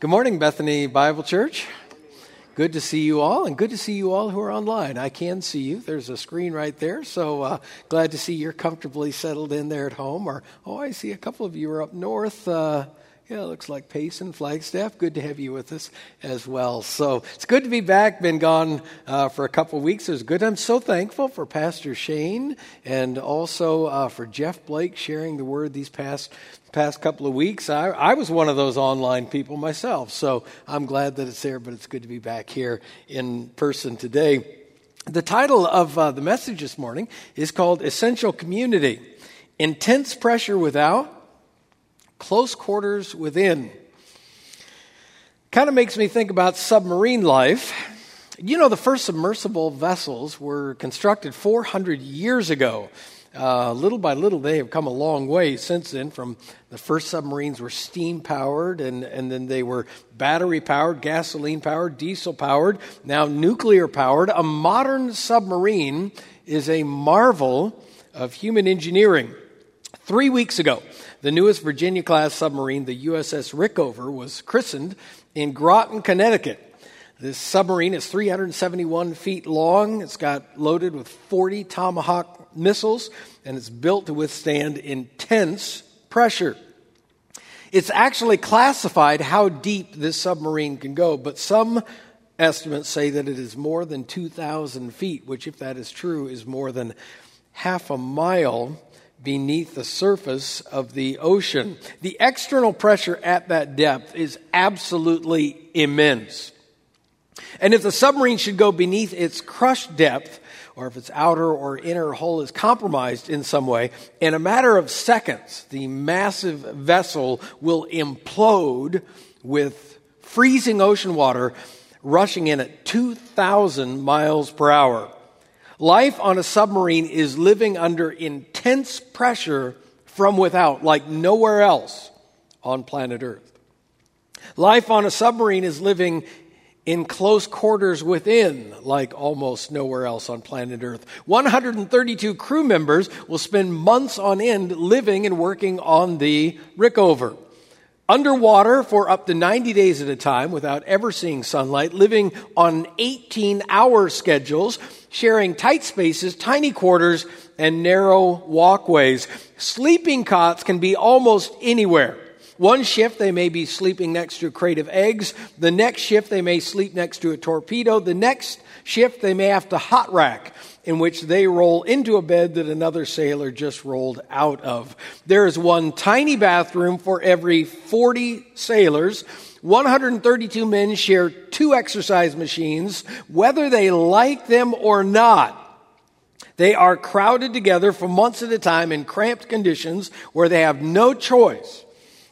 Good morning, Bethany Bible Church. Good to see you all, and good to see you all who are online. I can see you. There's a screen right there, so uh, glad to see you're comfortably settled in there at home. Or, oh, I see a couple of you are up north. Uh, yeah, looks like Payson and Flagstaff. Good to have you with us as well. So it's good to be back. Been gone uh, for a couple weeks. It was good. I'm so thankful for Pastor Shane and also uh, for Jeff Blake sharing the word these past past couple of weeks. I, I was one of those online people myself, so I'm glad that it's there. But it's good to be back here in person today. The title of uh, the message this morning is called "Essential Community." Intense pressure without close quarters within. Kind of makes me think about submarine life. You know, the first submersible vessels were constructed 400 years ago. Uh, little by little, they have come a long way since then. From the first submarines were steam powered, and, and then they were battery powered, gasoline powered, diesel powered, now nuclear powered. A modern submarine is a marvel of human engineering. Three weeks ago, the newest Virginia class submarine, the USS Rickover, was christened in Groton, Connecticut. This submarine is 371 feet long. It's got loaded with 40 Tomahawk missiles, and it's built to withstand intense pressure. It's actually classified how deep this submarine can go, but some estimates say that it is more than 2,000 feet, which, if that is true, is more than half a mile beneath the surface of the ocean. The external pressure at that depth is absolutely immense. And if the submarine should go beneath its crush depth, or if its outer or inner hull is compromised in some way, in a matter of seconds, the massive vessel will implode with freezing ocean water rushing in at 2,000 miles per hour. Life on a submarine is living under intense pressure from without, like nowhere else on planet Earth. Life on a submarine is living in close quarters within, like almost nowhere else on planet Earth. 132 crew members will spend months on end living and working on the Rickover underwater for up to 90 days at a time without ever seeing sunlight, living on 18 hour schedules, sharing tight spaces, tiny quarters, and narrow walkways. Sleeping cots can be almost anywhere. One shift they may be sleeping next to a crate of eggs. The next shift they may sleep next to a torpedo. The next shift they may have to hot rack in which they roll into a bed that another sailor just rolled out of. There is one tiny bathroom for every 40 sailors. 132 men share two exercise machines, whether they like them or not. They are crowded together for months at a time in cramped conditions where they have no choice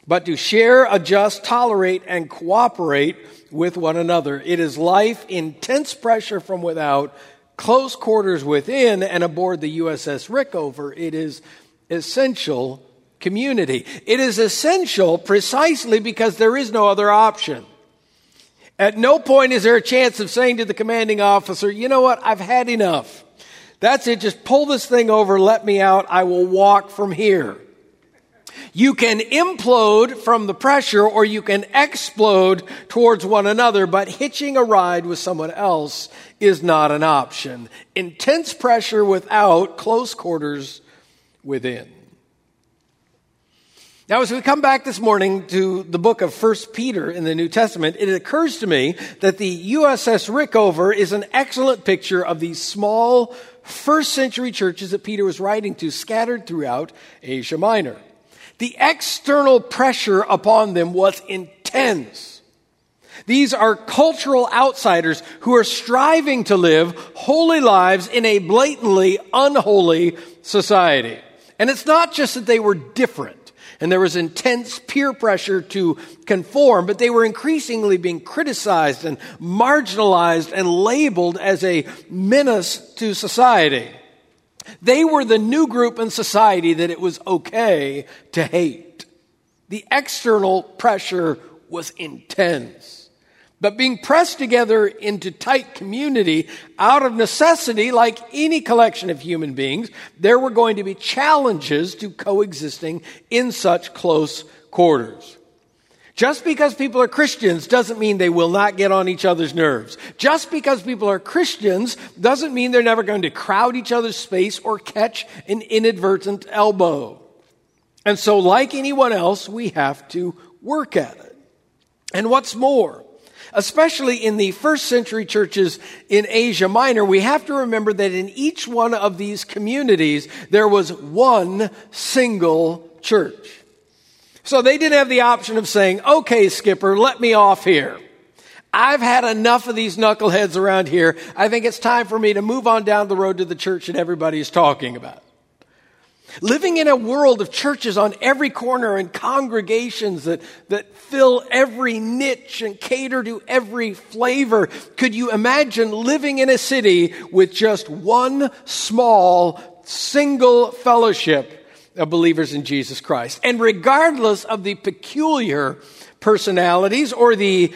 but to share, adjust, tolerate, and cooperate with one another. It is life, intense pressure from without, close quarters within and aboard the USS Rickover, it is essential community. It is essential precisely because there is no other option. At no point is there a chance of saying to the commanding officer, you know what, I've had enough. That's it, just pull this thing over, let me out, I will walk from here. You can implode from the pressure or you can explode towards one another, but hitching a ride with someone else is not an option. Intense pressure without, close quarters within. Now, as we come back this morning to the book of 1 Peter in the New Testament, it occurs to me that the USS Rickover is an excellent picture of these small first century churches that Peter was writing to scattered throughout Asia Minor. The external pressure upon them was intense. These are cultural outsiders who are striving to live holy lives in a blatantly unholy society. And it's not just that they were different and there was intense peer pressure to conform, but they were increasingly being criticized and marginalized and labeled as a menace to society. They were the new group in society that it was okay to hate. The external pressure was intense. But being pressed together into tight community out of necessity, like any collection of human beings, there were going to be challenges to coexisting in such close quarters. Just because people are Christians doesn't mean they will not get on each other's nerves. Just because people are Christians doesn't mean they're never going to crowd each other's space or catch an inadvertent elbow. And so, like anyone else, we have to work at it. And what's more, especially in the first century churches in Asia Minor, we have to remember that in each one of these communities, there was one single church. So they didn't have the option of saying, okay, skipper, let me off here. I've had enough of these knuckleheads around here. I think it's time for me to move on down the road to the church that everybody is talking about. Living in a world of churches on every corner and congregations that, that fill every niche and cater to every flavor, could you imagine living in a city with just one small, single fellowship of believers in Jesus Christ. And regardless of the peculiar personalities or the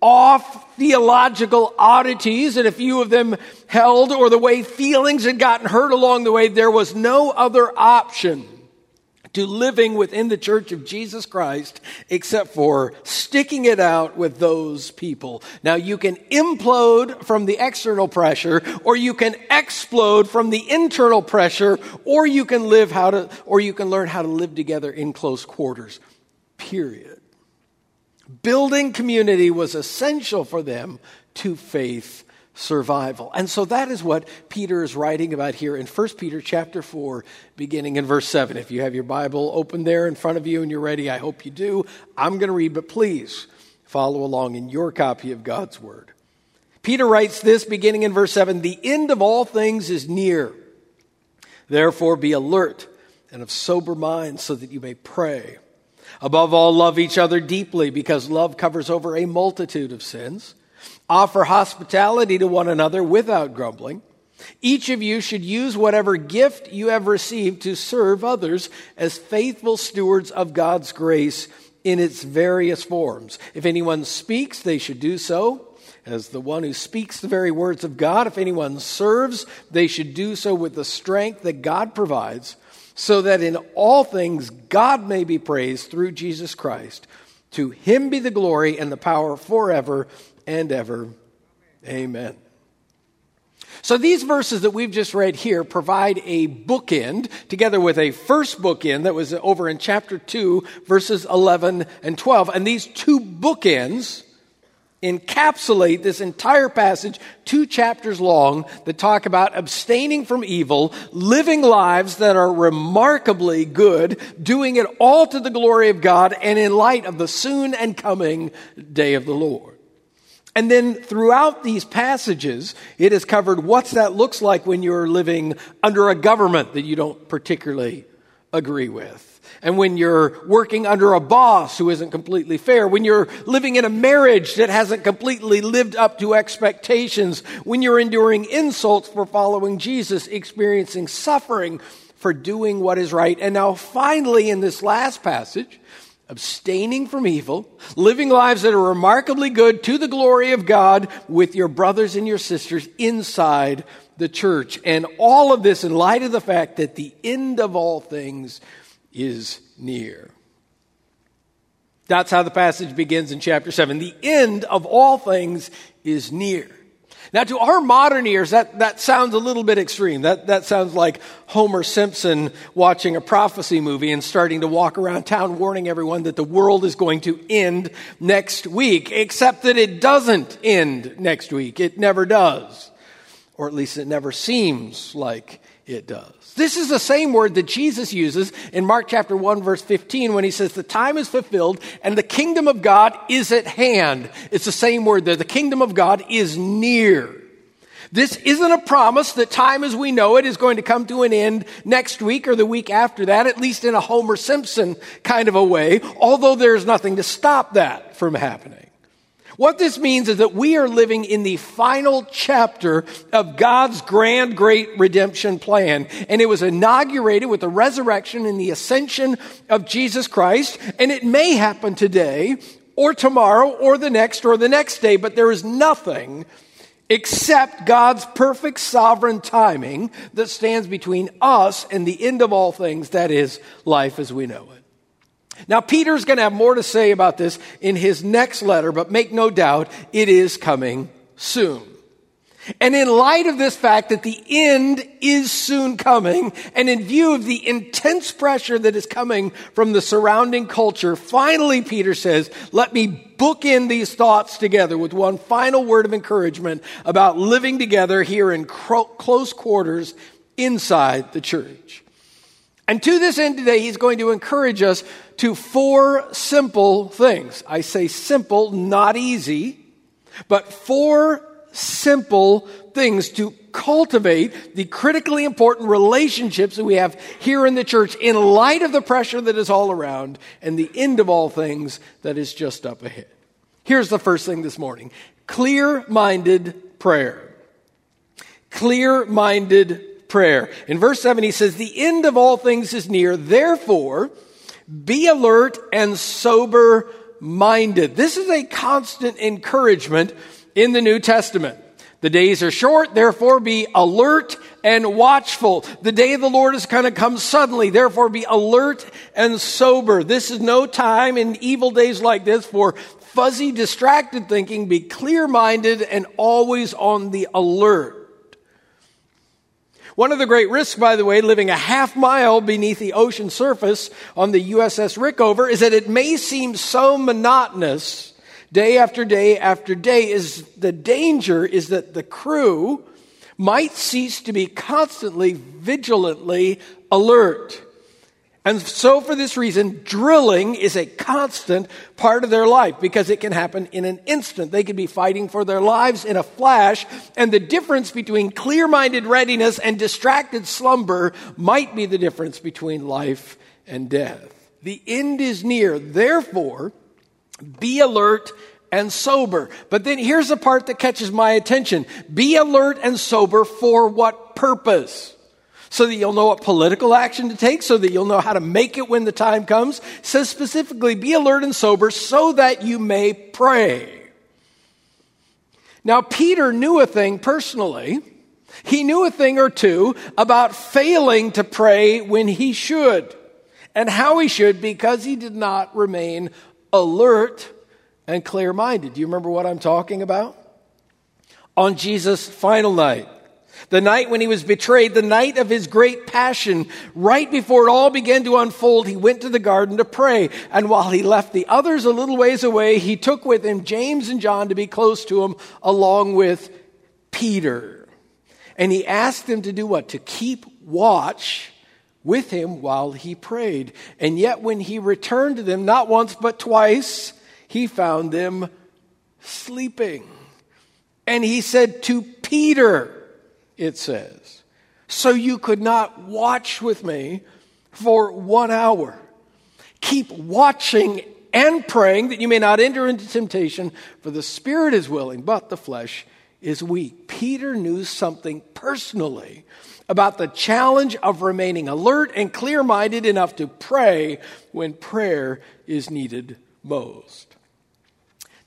off theological oddities that a few of them held or the way feelings had gotten hurt along the way, there was no other option to living within the church of Jesus Christ except for sticking it out with those people. Now you can implode from the external pressure or you can explode from the internal pressure or you can live how to or you can learn how to live together in close quarters. Period. Building community was essential for them to faith survival. And so that is what Peter is writing about here in 1 Peter chapter 4 beginning in verse 7. If you have your Bible open there in front of you and you're ready, I hope you do. I'm going to read, but please follow along in your copy of God's word. Peter writes this beginning in verse 7, "The end of all things is near. Therefore be alert and of sober mind so that you may pray. Above all, love each other deeply because love covers over a multitude of sins." Offer hospitality to one another without grumbling. Each of you should use whatever gift you have received to serve others as faithful stewards of God's grace in its various forms. If anyone speaks, they should do so as the one who speaks the very words of God. If anyone serves, they should do so with the strength that God provides, so that in all things God may be praised through Jesus Christ. To him be the glory and the power forever and ever. Amen. So these verses that we've just read here provide a bookend together with a first bookend that was over in chapter 2 verses 11 and 12. And these two bookends encapsulate this entire passage, two chapters long, that talk about abstaining from evil, living lives that are remarkably good, doing it all to the glory of God and in light of the soon and coming day of the Lord. And then throughout these passages, it is covered what that looks like when you're living under a government that you don't particularly agree with. And when you're working under a boss who isn't completely fair, when you're living in a marriage that hasn't completely lived up to expectations, when you're enduring insults for following Jesus, experiencing suffering for doing what is right. And now finally in this last passage, abstaining from evil, living lives that are remarkably good to the glory of God with your brothers and your sisters inside the church. And all of this in light of the fact that the end of all things is near. That's how the passage begins in chapter 7. The end of all things is near. Now, to our modern ears, that, that sounds a little bit extreme. That, that sounds like Homer Simpson watching a prophecy movie and starting to walk around town warning everyone that the world is going to end next week, except that it doesn't end next week. It never does. Or at least it never seems like it does. This is the same word that Jesus uses in Mark chapter 1 verse 15 when he says the time is fulfilled and the kingdom of God is at hand. It's the same word there. The kingdom of God is near. This isn't a promise that time as we know it is going to come to an end next week or the week after that, at least in a Homer Simpson kind of a way, although there's nothing to stop that from happening. What this means is that we are living in the final chapter of God's grand, great redemption plan. And it was inaugurated with the resurrection and the ascension of Jesus Christ. And it may happen today or tomorrow or the next or the next day, but there is nothing except God's perfect sovereign timing that stands between us and the end of all things, that is, life as we know it. Now, Peter's going to have more to say about this in his next letter, but make no doubt it is coming soon. And in light of this fact that the end is soon coming, and in view of the intense pressure that is coming from the surrounding culture, finally Peter says, let me book in these thoughts together with one final word of encouragement about living together here in close quarters inside the church. And to this end today, he's going to encourage us to four simple things. I say simple, not easy, but four simple things to cultivate the critically important relationships that we have here in the church in light of the pressure that is all around and the end of all things that is just up ahead. Here's the first thing this morning clear minded prayer. Clear minded prayer. In verse 7, he says, The end of all things is near, therefore, be alert and sober minded. This is a constant encouragement in the New Testament. The days are short, therefore be alert and watchful. The day of the Lord is going to come suddenly, therefore be alert and sober. This is no time in evil days like this for fuzzy, distracted thinking. Be clear minded and always on the alert. One of the great risks, by the way, living a half mile beneath the ocean surface on the USS Rickover is that it may seem so monotonous day after day after day is the danger is that the crew might cease to be constantly vigilantly alert. And so, for this reason, drilling is a constant part of their life because it can happen in an instant. They could be fighting for their lives in a flash, and the difference between clear minded readiness and distracted slumber might be the difference between life and death. The end is near. Therefore, be alert and sober. But then here's the part that catches my attention. Be alert and sober for what purpose? So that you'll know what political action to take, so that you'll know how to make it when the time comes. It says specifically, be alert and sober so that you may pray. Now, Peter knew a thing personally. He knew a thing or two about failing to pray when he should and how he should because he did not remain alert and clear minded. Do you remember what I'm talking about? On Jesus' final night, the night when he was betrayed, the night of his great passion, right before it all began to unfold, he went to the garden to pray. And while he left the others a little ways away, he took with him James and John to be close to him, along with Peter. And he asked them to do what? To keep watch with him while he prayed. And yet, when he returned to them, not once but twice, he found them sleeping. And he said to Peter, it says, So you could not watch with me for one hour. Keep watching and praying that you may not enter into temptation, for the spirit is willing, but the flesh is weak. Peter knew something personally about the challenge of remaining alert and clear minded enough to pray when prayer is needed most.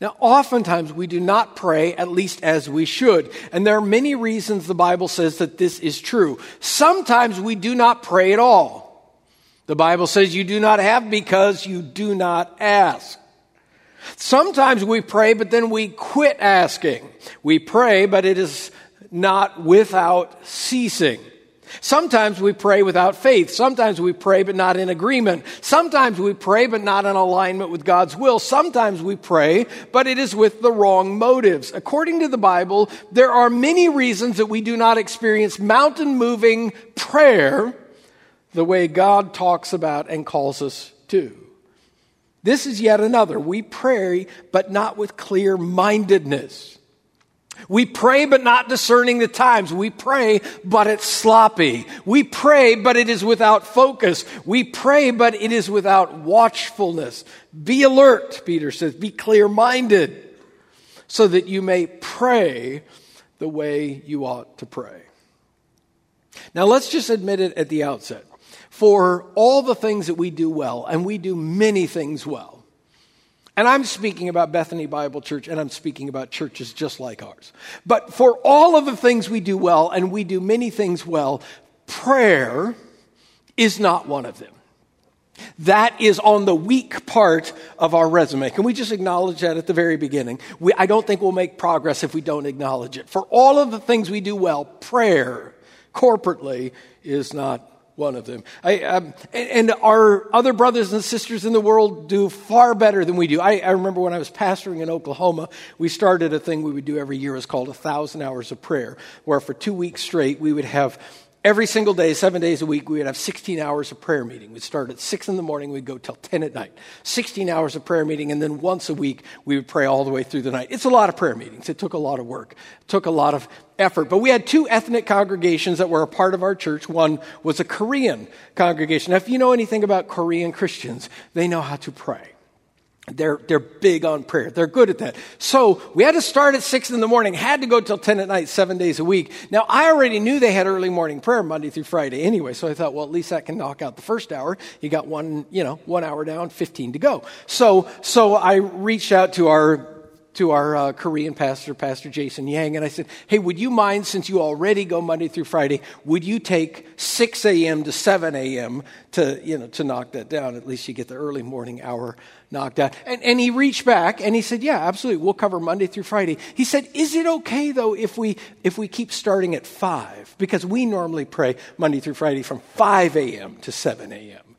Now, oftentimes we do not pray at least as we should. And there are many reasons the Bible says that this is true. Sometimes we do not pray at all. The Bible says you do not have because you do not ask. Sometimes we pray, but then we quit asking. We pray, but it is not without ceasing. Sometimes we pray without faith. Sometimes we pray but not in agreement. Sometimes we pray but not in alignment with God's will. Sometimes we pray but it is with the wrong motives. According to the Bible, there are many reasons that we do not experience mountain moving prayer the way God talks about and calls us to. This is yet another. We pray but not with clear mindedness. We pray, but not discerning the times. We pray, but it's sloppy. We pray, but it is without focus. We pray, but it is without watchfulness. Be alert, Peter says. Be clear minded so that you may pray the way you ought to pray. Now, let's just admit it at the outset. For all the things that we do well, and we do many things well, and I'm speaking about Bethany Bible Church, and I'm speaking about churches just like ours. But for all of the things we do well, and we do many things well, prayer is not one of them. That is on the weak part of our resume. Can we just acknowledge that at the very beginning? We, I don't think we'll make progress if we don't acknowledge it. For all of the things we do well, prayer corporately is not one of them. I, um, and, and, our other brothers and sisters in the world do far better than we do. I, I, remember when I was pastoring in Oklahoma, we started a thing we would do every year. It was called a thousand hours of prayer, where for two weeks straight we would have Every single day, seven days a week, we would have 16 hours of prayer meeting. We'd start at 6 in the morning, we'd go till 10 at night. 16 hours of prayer meeting, and then once a week, we would pray all the way through the night. It's a lot of prayer meetings. It took a lot of work, it took a lot of effort. But we had two ethnic congregations that were a part of our church. One was a Korean congregation. Now, if you know anything about Korean Christians, they know how to pray. They're, they're big on prayer. They're good at that. So we had to start at six in the morning, had to go till 10 at night, seven days a week. Now I already knew they had early morning prayer Monday through Friday anyway. So I thought, well, at least that can knock out the first hour. You got one, you know, one hour down, 15 to go. So, so I reached out to our to our uh, Korean pastor, Pastor Jason Yang, and I said, Hey, would you mind, since you already go Monday through Friday, would you take 6 a.m. to 7 a.m. to, you know, to knock that down? At least you get the early morning hour knocked out. And, and he reached back and he said, Yeah, absolutely. We'll cover Monday through Friday. He said, Is it okay, though, if we, if we keep starting at 5? Because we normally pray Monday through Friday from 5 a.m. to 7 a.m.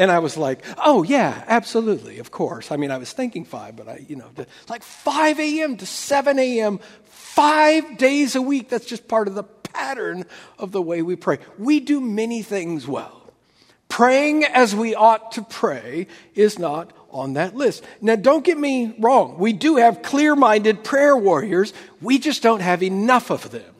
And I was like, oh, yeah, absolutely, of course. I mean, I was thinking five, but I, you know, like 5 a.m. to 7 a.m., five days a week. That's just part of the pattern of the way we pray. We do many things well. Praying as we ought to pray is not on that list. Now, don't get me wrong. We do have clear minded prayer warriors. We just don't have enough of them.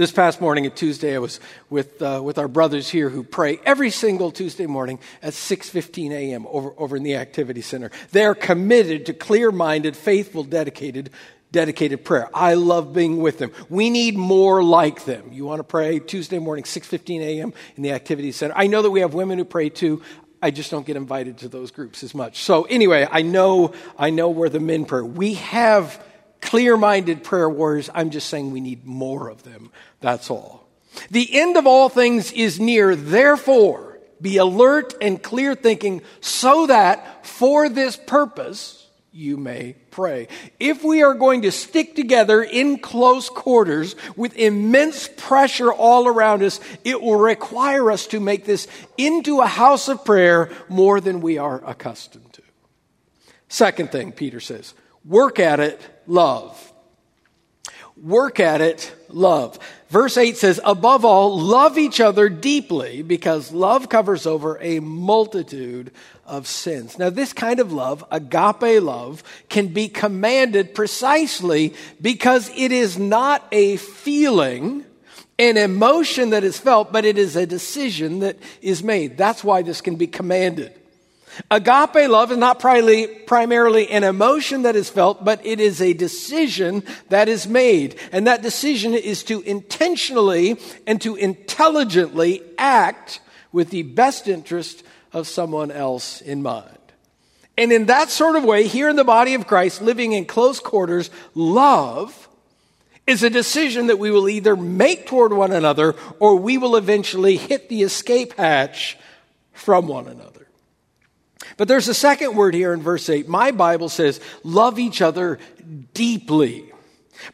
This past morning at Tuesday, I was with, uh, with our brothers here who pray every single Tuesday morning at 6.15 a.m. Over, over in the Activity Center. They're committed to clear-minded, faithful, dedicated dedicated prayer. I love being with them. We need more like them. You want to pray Tuesday morning, 6:15 a.m. in the activity center. I know that we have women who pray too. I just don't get invited to those groups as much. So anyway, I know I know where the men pray. We have clear-minded prayer warriors. I'm just saying we need more of them. That's all. The end of all things is near, therefore, be alert and clear thinking so that for this purpose you may pray. If we are going to stick together in close quarters with immense pressure all around us, it will require us to make this into a house of prayer more than we are accustomed to. Second thing, Peter says, work at it, love. Work at it, love. Verse 8 says, above all, love each other deeply because love covers over a multitude of sins. Now, this kind of love, agape love, can be commanded precisely because it is not a feeling, an emotion that is felt, but it is a decision that is made. That's why this can be commanded. Agape love is not primarily an emotion that is felt, but it is a decision that is made. And that decision is to intentionally and to intelligently act with the best interest of someone else in mind. And in that sort of way, here in the body of Christ, living in close quarters, love is a decision that we will either make toward one another or we will eventually hit the escape hatch from one another. But there's a second word here in verse 8. My Bible says, love each other deeply.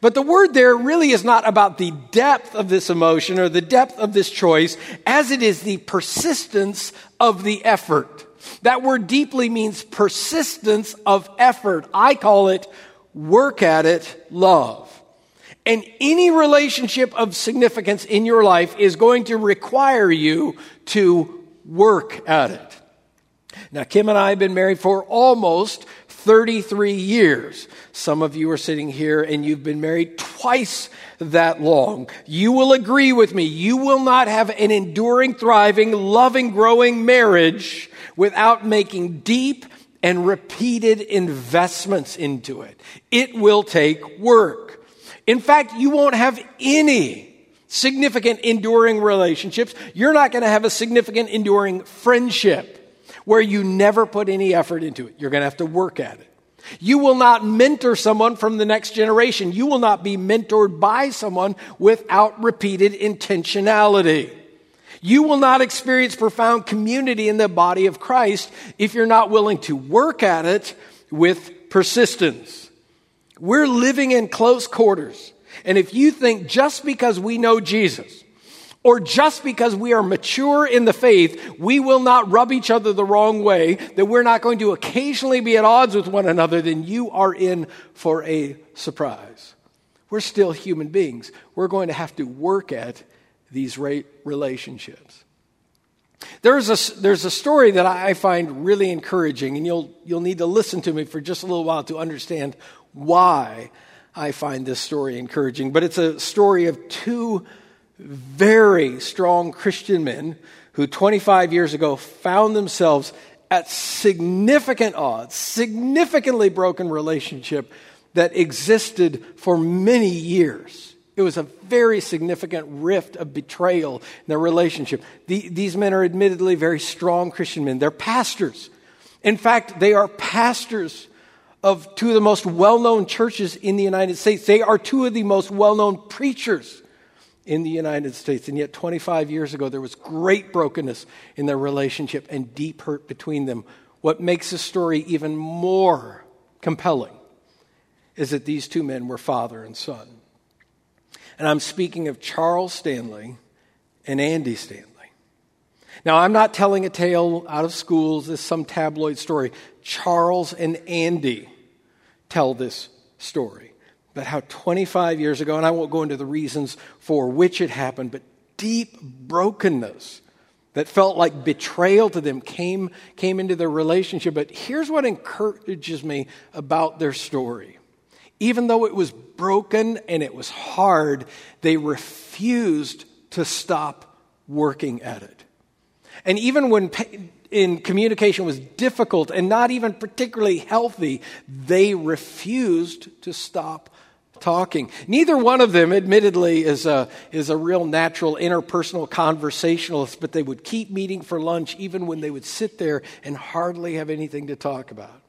But the word there really is not about the depth of this emotion or the depth of this choice, as it is the persistence of the effort. That word deeply means persistence of effort. I call it work at it, love. And any relationship of significance in your life is going to require you to work at it. Now, Kim and I have been married for almost 33 years. Some of you are sitting here and you've been married twice that long. You will agree with me. You will not have an enduring, thriving, loving, growing marriage without making deep and repeated investments into it. It will take work. In fact, you won't have any significant enduring relationships. You're not going to have a significant enduring friendship where you never put any effort into it. You're going to have to work at it. You will not mentor someone from the next generation. You will not be mentored by someone without repeated intentionality. You will not experience profound community in the body of Christ if you're not willing to work at it with persistence. We're living in close quarters. And if you think just because we know Jesus, or just because we are mature in the faith, we will not rub each other the wrong way, that we're not going to occasionally be at odds with one another, then you are in for a surprise. We're still human beings. We're going to have to work at these relationships. There's a, there's a story that I find really encouraging, and you'll, you'll need to listen to me for just a little while to understand why I find this story encouraging. But it's a story of two very strong Christian men who 25 years ago found themselves at significant odds, significantly broken relationship that existed for many years. It was a very significant rift of betrayal in their relationship. The, these men are admittedly very strong Christian men. They're pastors. In fact, they are pastors of two of the most well known churches in the United States. They are two of the most well known preachers in the United States. And yet, 25 years ago, there was great brokenness in their relationship and deep hurt between them. What makes the story even more compelling is that these two men were father and son. And I'm speaking of Charles Stanley and Andy Stanley. Now, I'm not telling a tale out of schools, this is some tabloid story. Charles and Andy tell this story. But how 25 years ago, and I won't go into the reasons for which it happened, but deep brokenness that felt like betrayal to them came, came into their relationship. But here's what encourages me about their story even though it was broken and it was hard, they refused to stop working at it. And even when in communication was difficult and not even particularly healthy, they refused to stop talking. Neither one of them, admittedly, is a, is a real natural interpersonal conversationalist, but they would keep meeting for lunch even when they would sit there and hardly have anything to talk about.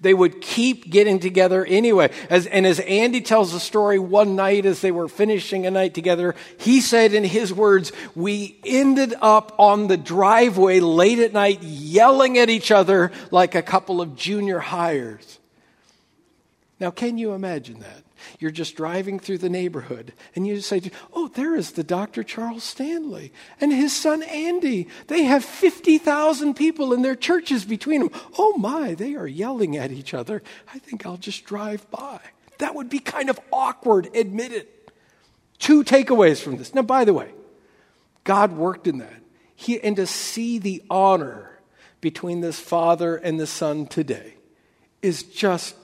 They would keep getting together anyway. As, and as Andy tells the story one night as they were finishing a night together, he said in his words, We ended up on the driveway late at night yelling at each other like a couple of junior highers. Now, can you imagine that? You're just driving through the neighborhood and you say, Oh, there is the Dr. Charles Stanley and his son Andy. They have 50,000 people in their churches between them. Oh my, they are yelling at each other. I think I'll just drive by. That would be kind of awkward, admit it. Two takeaways from this. Now, by the way, God worked in that. He, and to see the honor between this father and the son today is just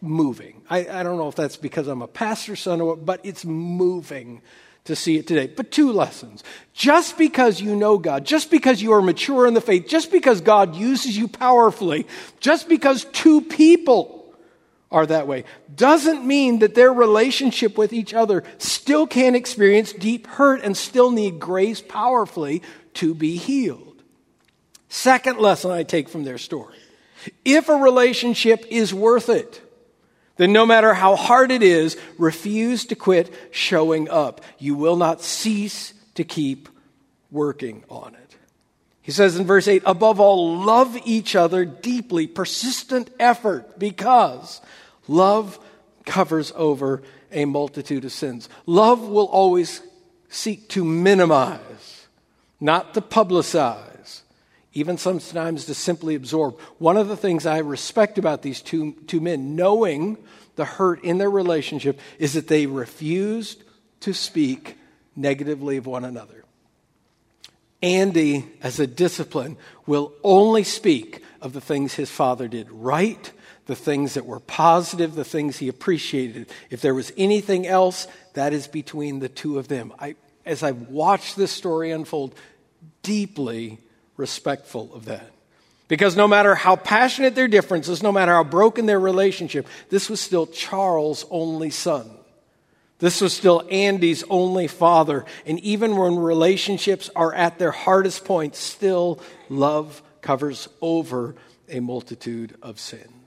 moving. I, I don't know if that's because I'm a pastor's son or what, but it's moving to see it today. But two lessons. Just because you know God, just because you are mature in the faith, just because God uses you powerfully, just because two people are that way, doesn't mean that their relationship with each other still can't experience deep hurt and still need grace powerfully to be healed. Second lesson I take from their story. If a relationship is worth it, then no matter how hard it is, refuse to quit showing up. You will not cease to keep working on it. He says in verse 8, above all, love each other deeply, persistent effort, because love covers over a multitude of sins. Love will always seek to minimize, not to publicize, even sometimes to simply absorb. One of the things I respect about these two, two men, knowing the hurt in their relationship, is that they refused to speak negatively of one another. Andy, as a discipline, will only speak of the things his father did right, the things that were positive, the things he appreciated. If there was anything else, that is between the two of them. I, as I've watched this story unfold, deeply respectful of that. Because no matter how passionate their differences, no matter how broken their relationship, this was still Charles' only son. This was still Andy's only father. And even when relationships are at their hardest point, still love covers over a multitude of sins.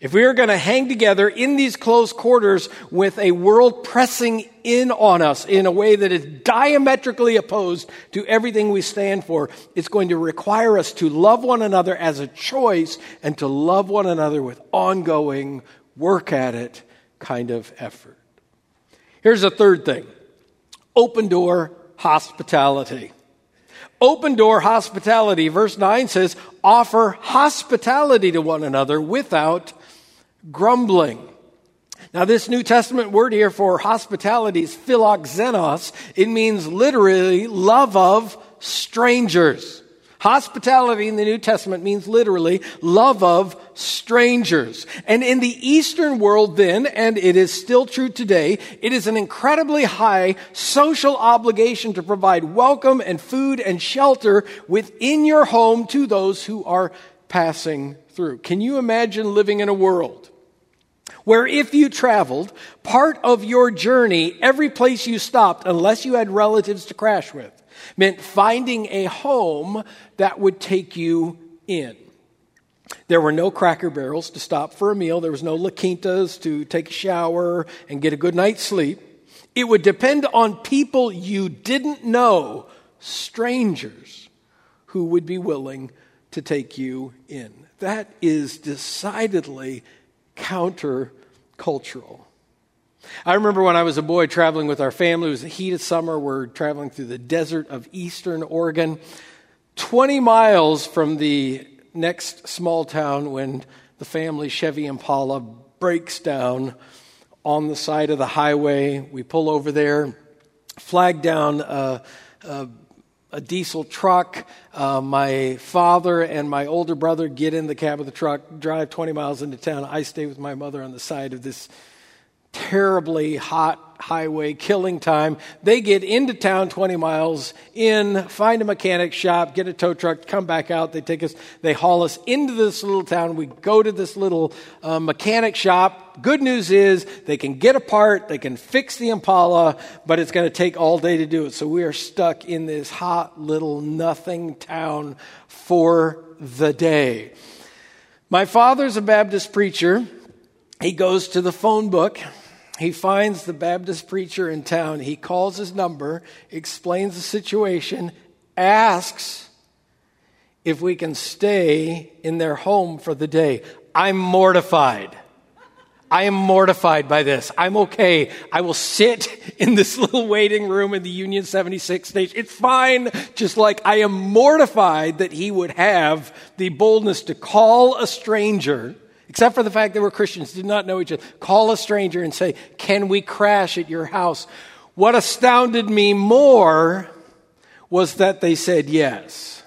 If we are going to hang together in these close quarters with a world pressing in on us in a way that is diametrically opposed to everything we stand for, it's going to require us to love one another as a choice and to love one another with ongoing, work at it kind of effort. Here's a third thing open door hospitality. Open door hospitality, verse 9 says, offer hospitality to one another without grumbling. Now, this New Testament word here for hospitality is philoxenos. It means literally love of strangers. Hospitality in the New Testament means literally love of strangers. And in the Eastern world then, and it is still true today, it is an incredibly high social obligation to provide welcome and food and shelter within your home to those who are passing through. Can you imagine living in a world where if you traveled, part of your journey, every place you stopped, unless you had relatives to crash with, meant finding a home that would take you in. There were no cracker barrels to stop for a meal. There was no La Quintas to take a shower and get a good night's sleep. It would depend on people you didn't know, strangers, who would be willing to take you in. That is decidedly countercultural. I remember when I was a boy traveling with our family, it was the heat of summer. We're traveling through the desert of eastern Oregon. 20 miles from the next small town when the family Chevy Impala breaks down on the side of the highway. We pull over there, flag down a, a, a diesel truck. Uh, my father and my older brother get in the cab of the truck, drive 20 miles into town. I stay with my mother on the side of this terribly hot highway, killing time. They get into town 20 miles in, find a mechanic shop, get a tow truck, come back out. They take us, they haul us into this little town. We go to this little uh, mechanic shop. Good news is they can get a part, they can fix the Impala, but it's going to take all day to do it. So we are stuck in this hot little nothing town for the day. My father's a Baptist preacher. He goes to the phone book he finds the Baptist preacher in town. He calls his number, explains the situation, asks if we can stay in their home for the day. I'm mortified. I am mortified by this. I'm okay. I will sit in this little waiting room in the Union 76 station. It's fine. Just like I am mortified that he would have the boldness to call a stranger except for the fact that we're Christians, did not know each other, call a stranger and say, Can we crash at your house? What astounded me more was that they said yes.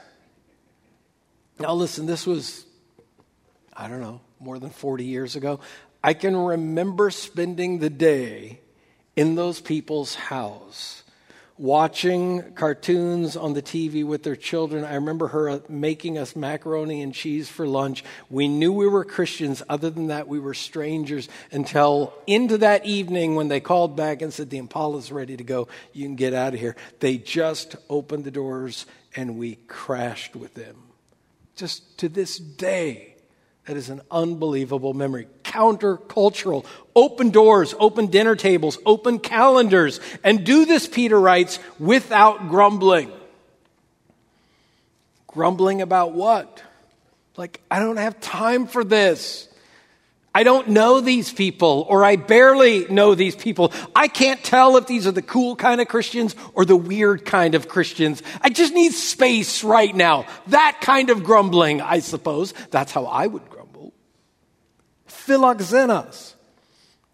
Now, listen, this was, I don't know, more than 40 years ago. I can remember spending the day in those people's house watching cartoons on the TV with their children. I remember her uh, making us macaroni and cheese for lunch. We knew we were Christians. Other than that, we were strangers until into that evening when they called back and said, The Impala's ready to go. You can get out of here. They just opened the doors and we crashed with them. Just to this day, that is an unbelievable memory. Countercultural. Open doors, open dinner tables, open calendars. And do this, Peter writes, without grumbling. Grumbling about what? Like, I don't have time for this. I don't know these people, or I barely know these people. I can't tell if these are the cool kind of Christians or the weird kind of Christians. I just need space right now. That kind of grumbling, I suppose. That's how I would. Philoxenos.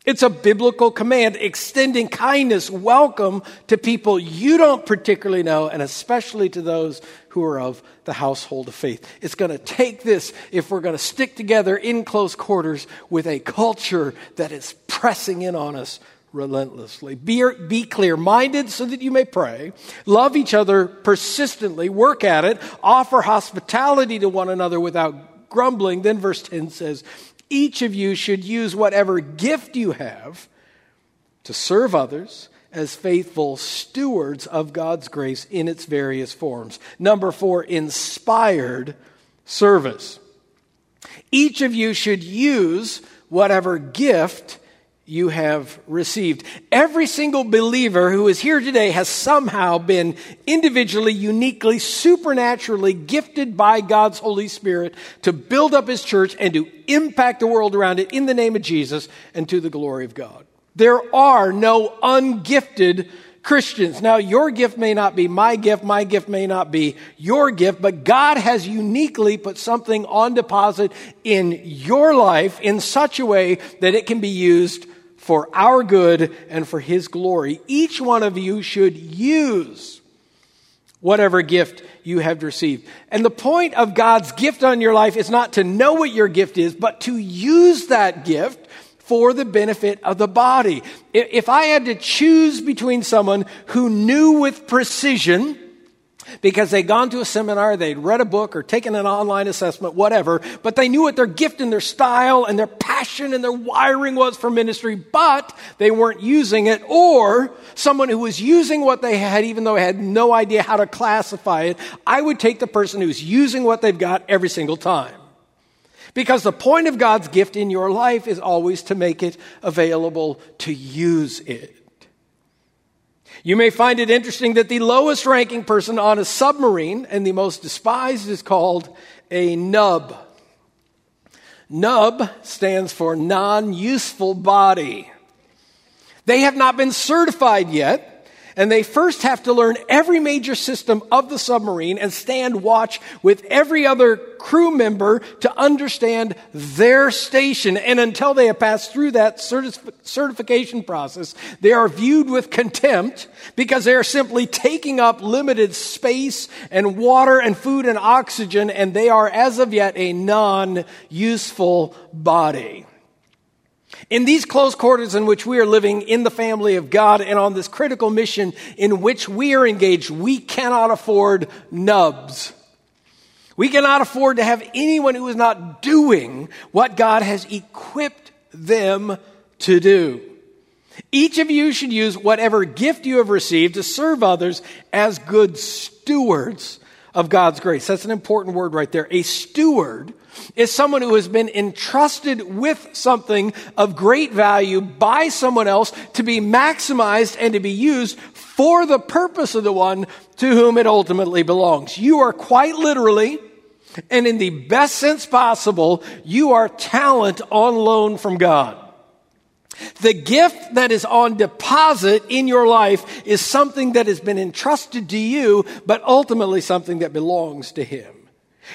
It's a biblical command extending kindness, welcome to people you don't particularly know, and especially to those who are of the household of faith. It's going to take this if we're going to stick together in close quarters with a culture that is pressing in on us relentlessly. Be, be clear minded so that you may pray. Love each other persistently. Work at it. Offer hospitality to one another without grumbling. Then verse 10 says, each of you should use whatever gift you have to serve others as faithful stewards of God's grace in its various forms. Number four, inspired service. Each of you should use whatever gift you have received. Every single believer who is here today has somehow been individually, uniquely, supernaturally gifted by God's Holy Spirit to build up His church and to impact the world around it in the name of Jesus and to the glory of God. There are no ungifted Christians. Now, your gift may not be my gift, my gift may not be your gift, but God has uniquely put something on deposit in your life in such a way that it can be used for our good and for His glory. Each one of you should use whatever gift you have received. And the point of God's gift on your life is not to know what your gift is, but to use that gift for the benefit of the body. If I had to choose between someone who knew with precision because they'd gone to a seminar, they'd read a book or taken an online assessment, whatever, but they knew what their gift and their style and their passion and their wiring was for ministry, but they weren't using it, or someone who was using what they had even though they had no idea how to classify it, I would take the person who's using what they've got every single time. Because the point of God's gift in your life is always to make it available to use it. You may find it interesting that the lowest ranking person on a submarine and the most despised is called a nub. Nub stands for non useful body. They have not been certified yet and they first have to learn every major system of the submarine and stand watch with every other crew member to understand their station. And until they have passed through that certif- certification process, they are viewed with contempt because they are simply taking up limited space and water and food and oxygen, and they are, as of yet, a non useful body. In these close quarters in which we are living in the family of God and on this critical mission in which we are engaged, we cannot afford nubs. We cannot afford to have anyone who is not doing what God has equipped them to do. Each of you should use whatever gift you have received to serve others as good stewards of God's grace. That's an important word right there. A steward is someone who has been entrusted with something of great value by someone else to be maximized and to be used for the purpose of the one to whom it ultimately belongs. You are quite literally, and in the best sense possible, you are talent on loan from God. The gift that is on deposit in your life is something that has been entrusted to you, but ultimately something that belongs to Him.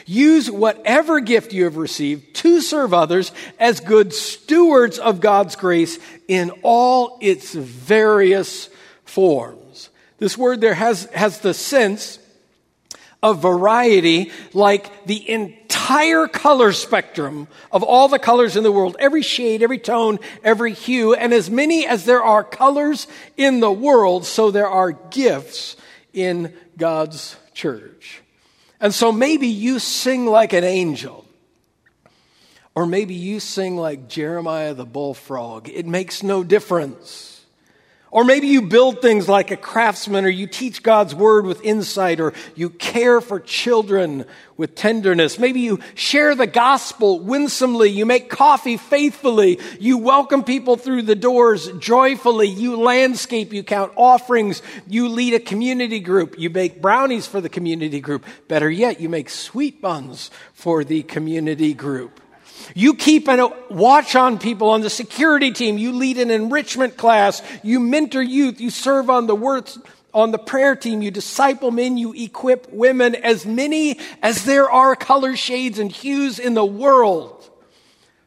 Use whatever gift you have received to serve others as good stewards of God's grace in all its various forms. This word there has, has the sense of variety, like the entire color spectrum of all the colors in the world, every shade, every tone, every hue, and as many as there are colors in the world, so there are gifts in God's church. And so maybe you sing like an angel. Or maybe you sing like Jeremiah the bullfrog. It makes no difference. Or maybe you build things like a craftsman, or you teach God's word with insight, or you care for children with tenderness. Maybe you share the gospel winsomely. You make coffee faithfully. You welcome people through the doors joyfully. You landscape. You count offerings. You lead a community group. You bake brownies for the community group. Better yet, you make sweet buns for the community group. You keep a watch on people on the security team. You lead an enrichment class. You mentor youth. You serve on the words, on the prayer team. You disciple men. You equip women. As many as there are color shades and hues in the world.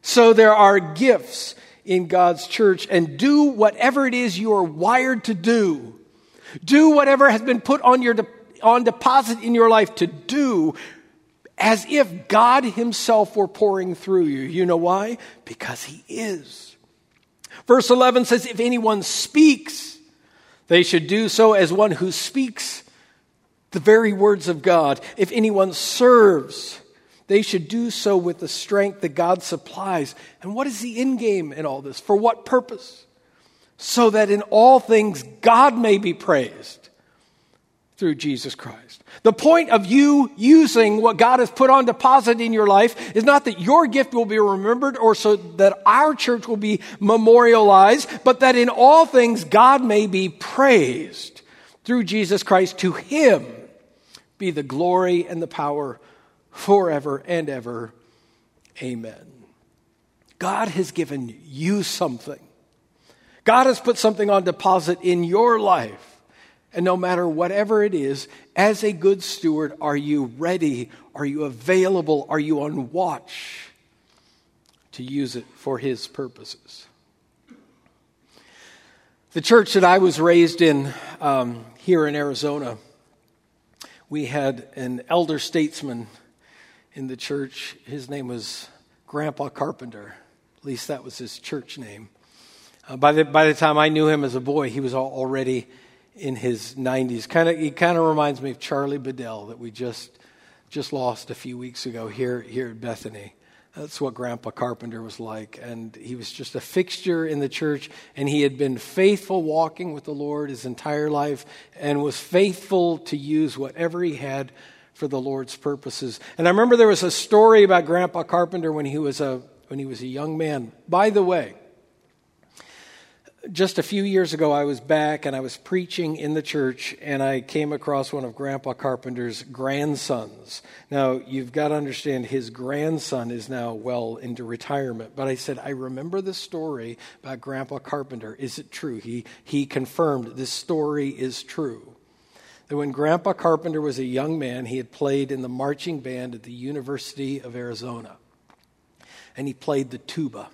So there are gifts in God's church and do whatever it is you are wired to do. Do whatever has been put on your de- on deposit in your life to do as if God Himself were pouring through you. You know why? Because He is. Verse 11 says, If anyone speaks, they should do so as one who speaks the very words of God. If anyone serves, they should do so with the strength that God supplies. And what is the end game in all this? For what purpose? So that in all things God may be praised through Jesus Christ. The point of you using what God has put on deposit in your life is not that your gift will be remembered or so that our church will be memorialized, but that in all things God may be praised through Jesus Christ. To him be the glory and the power forever and ever. Amen. God has given you something. God has put something on deposit in your life and no matter whatever it is, as a good steward, are you ready? Are you available? Are you on watch to use it for His purposes? The church that I was raised in um, here in Arizona, we had an elder statesman in the church. His name was Grandpa Carpenter. At least that was his church name. Uh, by, the, by the time I knew him as a boy, he was already in his 90s. Kind of, he kind of reminds me of Charlie Bedell that we just just lost a few weeks ago here here at Bethany. That's what Grandpa Carpenter was like, and he was just a fixture in the church. And he had been faithful walking with the Lord his entire life, and was faithful to use whatever he had for the Lord's purposes. And I remember there was a story about Grandpa Carpenter when he was a when he was a young man. By the way, just a few years ago, I was back and I was preaching in the church, and I came across one of Grandpa Carpenter's grandsons. Now, you've got to understand, his grandson is now well into retirement. But I said, I remember the story about Grandpa Carpenter. Is it true? He, he confirmed this story is true. That when Grandpa Carpenter was a young man, he had played in the marching band at the University of Arizona, and he played the tuba.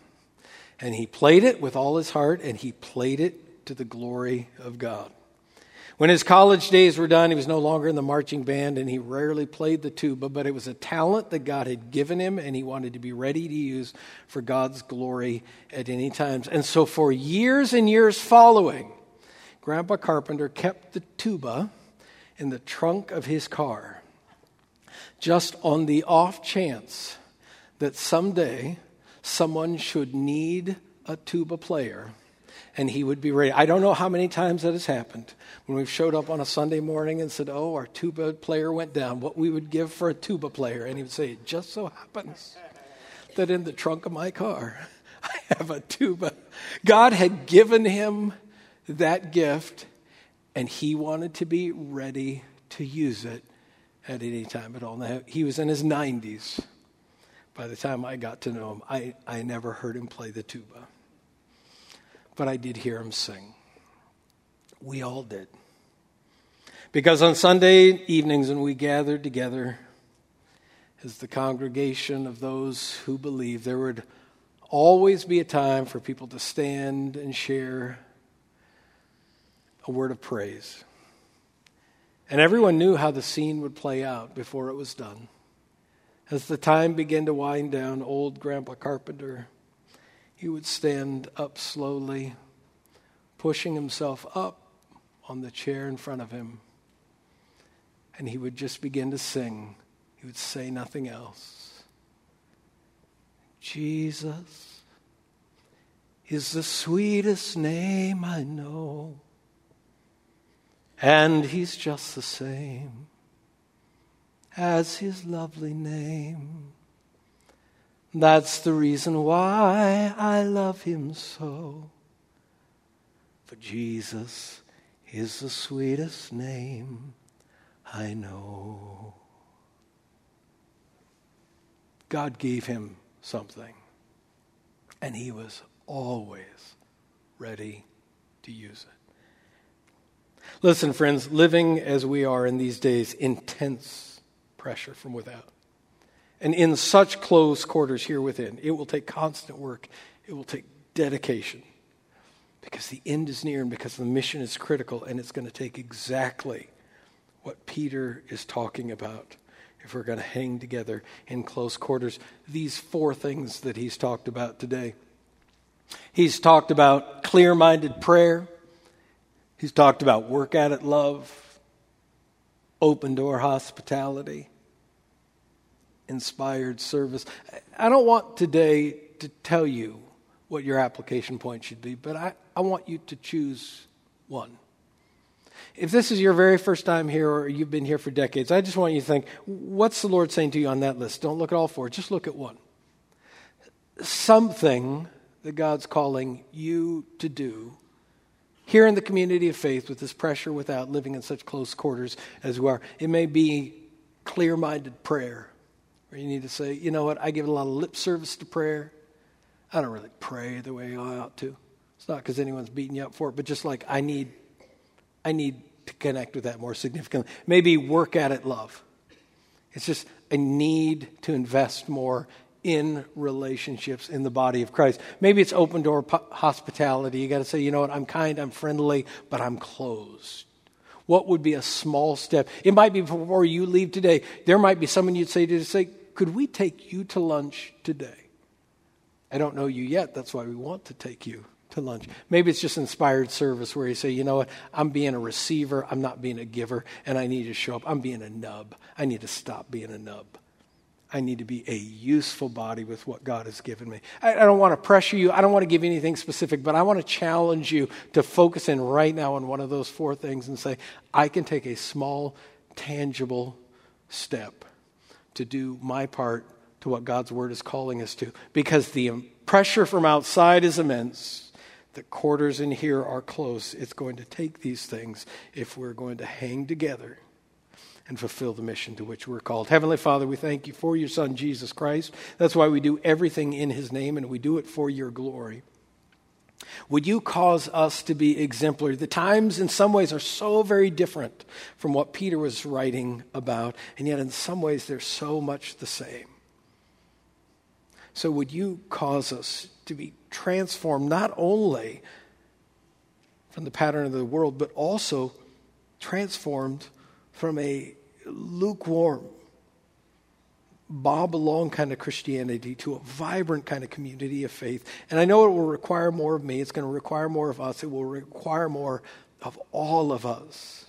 And he played it with all his heart, and he played it to the glory of God. When his college days were done, he was no longer in the marching band and he rarely played the tuba, but it was a talent that God had given him and he wanted to be ready to use for God's glory at any times. And so for years and years following, Grandpa Carpenter kept the tuba in the trunk of his car just on the off chance that someday someone should need a tuba player and he would be ready. I don't know how many times that has happened when we've showed up on a Sunday morning and said, Oh, our tuba player went down, what we would give for a tuba player. And he would say, It just so happens that in the trunk of my car, I have a tuba. God had given him that gift, and he wanted to be ready to use it at any time at all. Now, he was in his 90s by the time I got to know him, I, I never heard him play the tuba. But I did hear him sing. We all did. Because on Sunday evenings, when we gathered together as the congregation of those who believe, there would always be a time for people to stand and share a word of praise. And everyone knew how the scene would play out before it was done. As the time began to wind down, old Grandpa Carpenter, he would stand up slowly, pushing himself up on the chair in front of him, and he would just begin to sing. He would say nothing else. Jesus is the sweetest name I know, and he's just the same as his lovely name. That's the reason why I love him so. For Jesus is the sweetest name I know. God gave him something, and he was always ready to use it. Listen, friends, living as we are in these days, intense pressure from without. And in such close quarters here within, it will take constant work, it will take dedication because the end is near and because the mission is critical, and it's going to take exactly what Peter is talking about if we're going to hang together in close quarters. These four things that he's talked about today. He's talked about clear minded prayer, he's talked about work at it love, open door hospitality, inspired service. I don't want today to tell you what your application point should be, but I, I want you to choose one. If this is your very first time here or you've been here for decades, I just want you to think what's the Lord saying to you on that list? Don't look at all four, just look at one. Something that God's calling you to do here in the community of faith with this pressure without living in such close quarters as we are. It may be clear minded prayer, where you need to say, you know what, I give a lot of lip service to prayer. I don't really pray the way I ought to. It's not because anyone's beating you up for it, but just like I need, I need to connect with that more significantly. Maybe work at it, love. It's just a need to invest more in relationships in the body of Christ. Maybe it's open door hospitality. You got to say, you know what, I'm kind, I'm friendly, but I'm closed. What would be a small step? It might be before you leave today. There might be someone you'd say to say, could we take you to lunch today? I don't know you yet. That's why we want to take you to lunch. Maybe it's just inspired service where you say, you know what, I'm being a receiver, I'm not being a giver, and I need to show up. I'm being a nub. I need to stop being a nub. I need to be a useful body with what God has given me. I, I don't want to pressure you. I don't want to give anything specific, but I want to challenge you to focus in right now on one of those four things and say, I can take a small, tangible step to do my part to what God's word is calling us to. Because the pressure from outside is immense. The quarters in here are close. It's going to take these things if we're going to hang together and fulfill the mission to which we're called. Heavenly Father, we thank you for your Son, Jesus Christ. That's why we do everything in his name, and we do it for your glory. Would you cause us to be exemplary? The times, in some ways, are so very different from what Peter was writing about, and yet, in some ways, they're so much the same. So, would you cause us to be transformed not only from the pattern of the world, but also transformed from a lukewarm, bob along kind of Christianity to a vibrant kind of community of faith. And I know it will require more of me, it's going to require more of us, it will require more of all of us.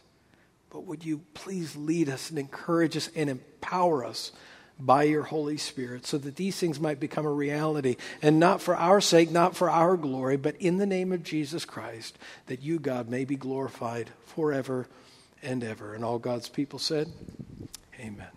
But would you please lead us and encourage us and empower us by your Holy Spirit so that these things might become a reality and not for our sake, not for our glory, but in the name of Jesus Christ, that you, God, may be glorified forever and ever. And all God's people said, Amen.